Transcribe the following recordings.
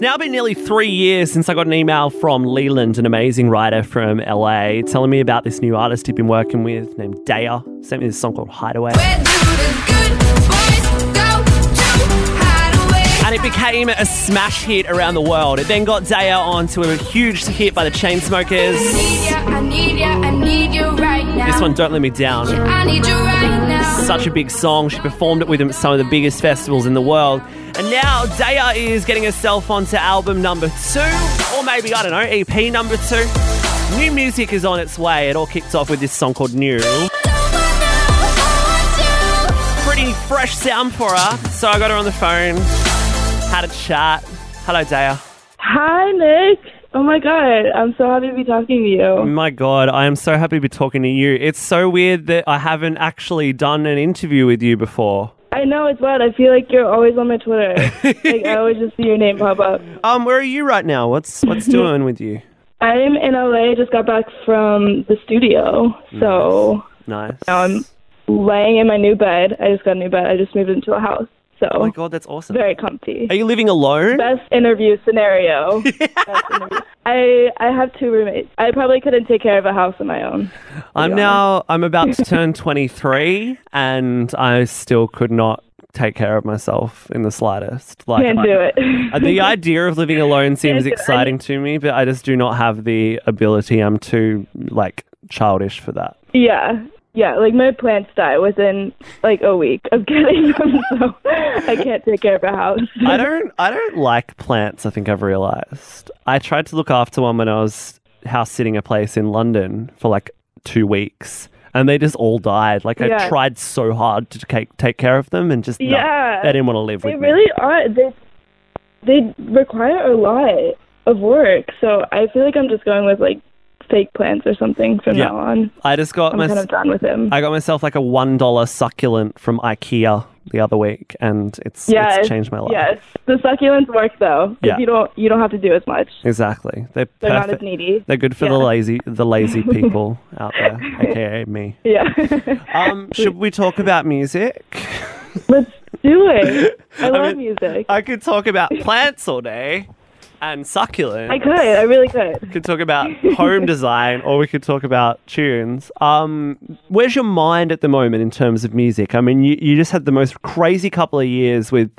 It's now been nearly three years since I got an email from Leland, an amazing writer from LA, telling me about this new artist he'd been working with named Daya. Sent me this song called Hideaway. It became a smash hit around the world. It then got Daya onto a huge hit by the Chainsmokers. Need ya, I need ya, I need you right. This one, Don't Let Me Down. I need you right now. Such a big song. She performed it with him at some of the biggest festivals in the world. And now Daya is getting herself onto album number two, or maybe, I don't know, EP number two. New music is on its way. It all kicked off with this song called New. Pretty fresh sound for her. So I got her on the phone, had a chat. Hello, Daya. Hi, Nick. Oh my god, I'm so happy to be talking to Oh you. my god, I am so happy to be talking to you. It's so weird that I haven't actually done an interview with you before. I know it's wild. I feel like you're always on my Twitter. like I always just see your name pop up. Um, where are you right now? What's what's doing with you? I'm in LA. Just got back from the studio, so Nice. now I'm laying in my new bed. I just got a new bed. I just moved into a house, so Oh my god, that's awesome. very comfy. Are you living alone? Best interview scenario. Best interview. I I have two roommates. I probably couldn't take care of a house on my own. I'm now I'm about to turn 23 and I still could not take care of myself in the slightest. Like Can't I- do it. uh, the idea of living alone seems exciting to me, but I just do not have the ability. I'm too like childish for that. Yeah. Yeah, like my plants die within like a week of getting them, so I can't take care of a house. I don't I don't like plants, I think I've realized. I tried to look after one when I was house sitting a place in London for like 2 weeks. And they just all died. Like I tried so hard to take take care of them, and just no, Yeah. they didn't want to live They with me. really are. They they require a lot of work, so I feel like I'm just going with like fake plants or something from Yeah. now on. I just got I'm my, kind of done with him. I got myself like a one dollar succulent from IKEA the other week, and it's it's changed my life. Yes, the succulents work though. Yeah. you don't you don't have to do as much. Exactly. They're They're not as needy. They're good for the lazy the lazy people out there, aka me. Yeah. Um, should we talk about music? Let's do it. I, love mean, music. I could talk about plants all day and succulents. I could. I really could. We could talk about home design or we could talk about tunes. Um, where's your mind at the moment in terms of music? I mean, you, you just had the most crazy couple of years with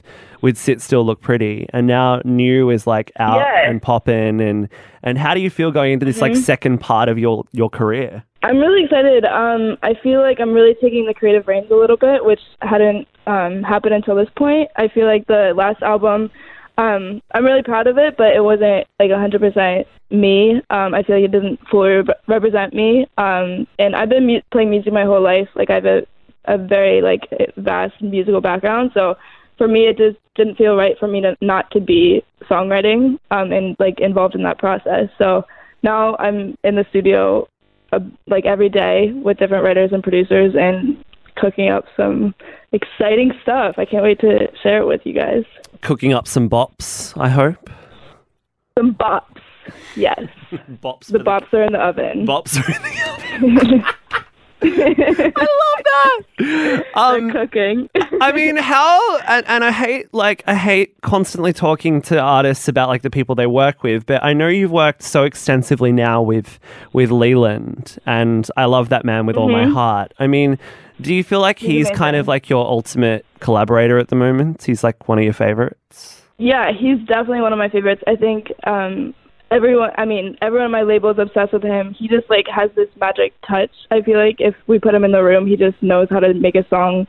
with Sit Still Look Pretty, and now New is like out Yeah. Mm-hmm. and popping. And and how do you feel going into this like second part of your your career? I'm really excited. Um, I feel like I'm really taking the creative reins a little bit, which hadn't um, happened until this point. I feel like the last album, um, I'm really proud of it, but it wasn't like 100% me. Um, I feel like it doesn't fully re- represent me. Um, and I've been mu- playing music my whole life. Like I have a, a very like vast musical background, so for me, it just didn't feel right for me to not to be songwriting um, and like involved in that process. So now I'm in the studio uh, like every day with different writers and producers and cooking up some exciting stuff. I can't wait to share it with you guys. Cooking up some bops, I hope. Some bops. Yes. Bops. The bops are in the oven. Bops are in the oven. I love that. Um, They're cooking. I mean, how and, and I hate like I hate constantly talking to artists about like the people they work with, but I know you've worked so extensively now with with Leland, and I love that man with all my heart. I mean, do you feel like he's, kind of like your ultimate collaborator at the moment? He's like one of your favorites. Yeah, he's definitely one of my favorites. I think um everyone I mean, everyone on my label is obsessed with him. He just like has this magic touch. I feel like if we put him in the room, he just knows how to make a song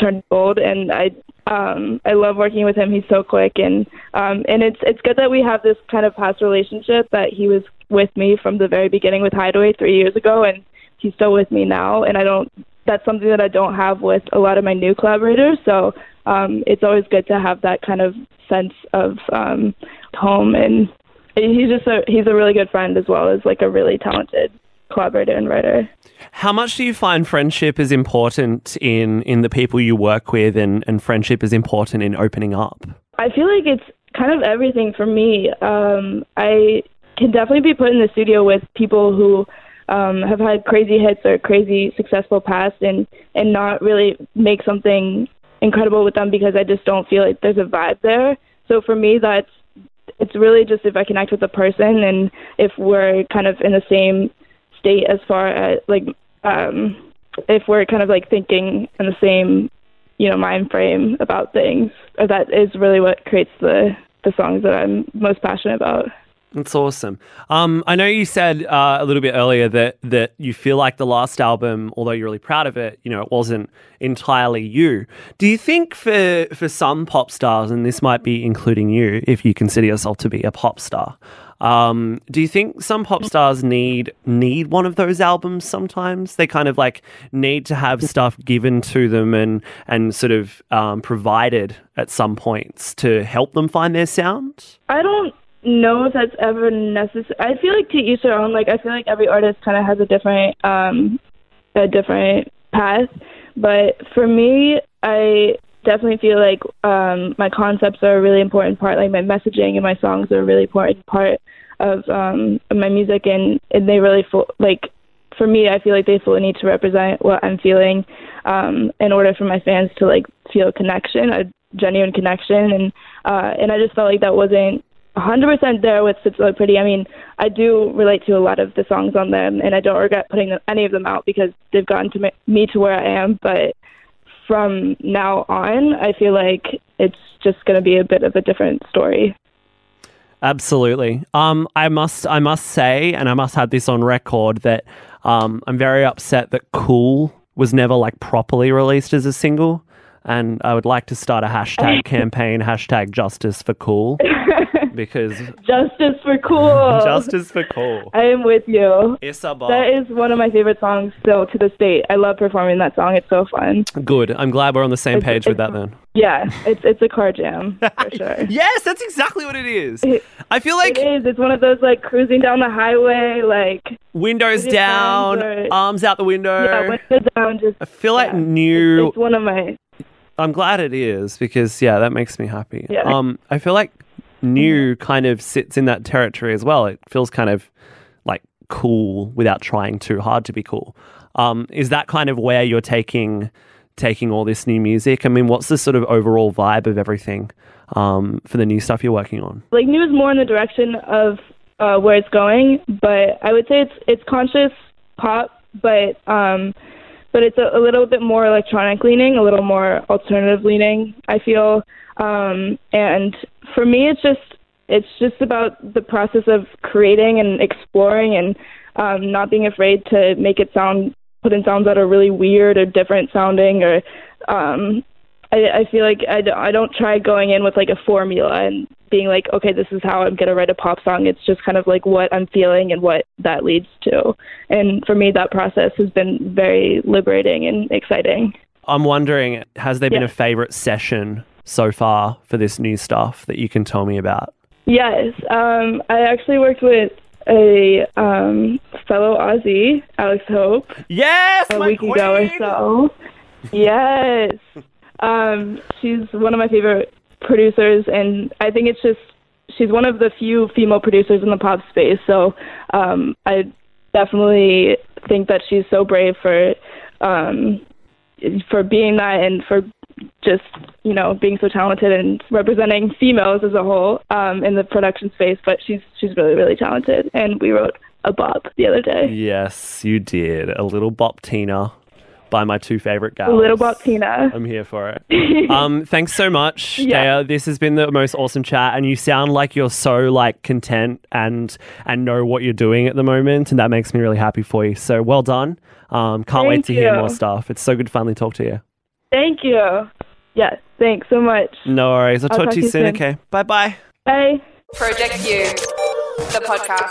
turn gold and I um I love working with him. He's so quick and um and it's it's good that we have this kind of past relationship that he was with me from the very beginning with Hideaway 3 years ago and he's still with me now and I don't that's something that I don't have with a lot of my new collaborators. So um, it's always good to have that kind of sense of um, home, and he's just a he's a really good friend as well as like a really talented collaborator and writer. How much do you find friendship is important in in the people you work with, and and friendship is important in opening up? I feel like it's kind of everything for me. Um, I can definitely be put in the studio with people who um, have had crazy hits or crazy successful past, and and not really make something incredible with them because I just don't feel like there's a vibe there. So for me, that's it's really just if I connect with the person and if we're kind of in the same state as far as like um if we're kind of like thinking in the same you know mind frame about things that is really what creates the the songs that I'm most passionate about. That's awesome. Um, I know you said uh, a little bit earlier that that you feel like the last album, although you're really proud of it, you know, it wasn't entirely you. Do you think for for some pop stars, and this might be including you, if you consider yourself to be a pop star, um, do you think some pop stars need need one of those albums? Sometimes they kind of like need to have stuff given to them and and sort of um, provided at some points to help them find their sound. I don't know if that's ever necessary. I feel like to each their own. Like I feel like every artist kind of has a different um a different path. But for me, I definitely feel like um my concepts are a really important part. Like my messaging and my songs are a really important part of um my music, and and they really feel like for me, I feel like they fully need to represent what I'm feeling um, in order for my fans to like feel a connection, a genuine connection, and uh, and I just felt like that wasn't 100% there with It's Pretty. I mean, I do relate to a lot of the songs on them, and I don't regret putting any of them out because they've gotten to me to where I am. But from now on, I feel like it's just going to be a bit of a different story. Absolutely. Um, I must, I must say, and I must have this on record that um, I'm very upset that "Cool" was never like properly released as a single, and I would like to start a hashtag campaign, hashtag Justice for Cool, because Justice for Cool. Justice for Cool. I am with you. Isabel. That is one of my favorite songs still to this date. I love performing that song. It's so fun. Good. I'm glad we're on the same It's- page with that it's- then. Yeah, it's it's a car jam for sure. Yes, that's exactly what it is. It- I feel like It is. It's one of those like cruising down the highway, like windows down, or- arms out the window. yeah, windows down. Just I feel like yeah. new. It's one of my I'm glad it is because yeah, that makes me happy. Yeah. Um, I feel like new kind of sits in that territory as well. It feels kind of like cool without trying too hard to be cool. Um, is that kind of where you're taking taking all this new music? I mean, what's the sort of overall vibe of everything um, for the new stuff you're working on? like new is more in the direction of uh, where it's going, but I would say it's it's conscious pop, but um, but it's a, a little bit more electronic leaning, a little more alternative leaning. I feel, um, and for me, it's just it's just about the process of creating and exploring and um, not being afraid to make it sound put in sounds that are really weird or different sounding or um, I, I feel like I, d- I don't try going in with like a formula and being like, okay, this is how I'm gonna write a pop song. It's just kind of like what I'm feeling and what that leads to. And for me, that process has been very liberating and exciting. I'm wondering, has there been Yeah. a favorite session so far for this new stuff that you can tell me about? Yes, um, I actually worked with a um, fellow Aussie, Alex Hope, Yes, a my week ago or so. Yes. Um, she's one of my favorite producers, and I think it's just she's one of the few female producers in the pop space. So um, I definitely think that she's so brave for um, for being that and for just you know being so talented and representing females as a whole um, in the production space. But she's she's really really talented, and we wrote a bop the other day. Yes, you did. A little bop Tina by my two favorite gals. A little bop Tina. I'm here for it. um, thanks so much, Yeah. Daya. This has been the most awesome chat, and you sound like you're so like content and and know what you're doing at the moment, and that makes me really happy for you. So well done. Um, can't wait Thank to hear more stuff. It's so good to finally talk to you. Thank you. Yes, thanks so much. No worries. I'll, I'll talk, to you soon. Okay. Bye bye. Bye. Project U, the podcast.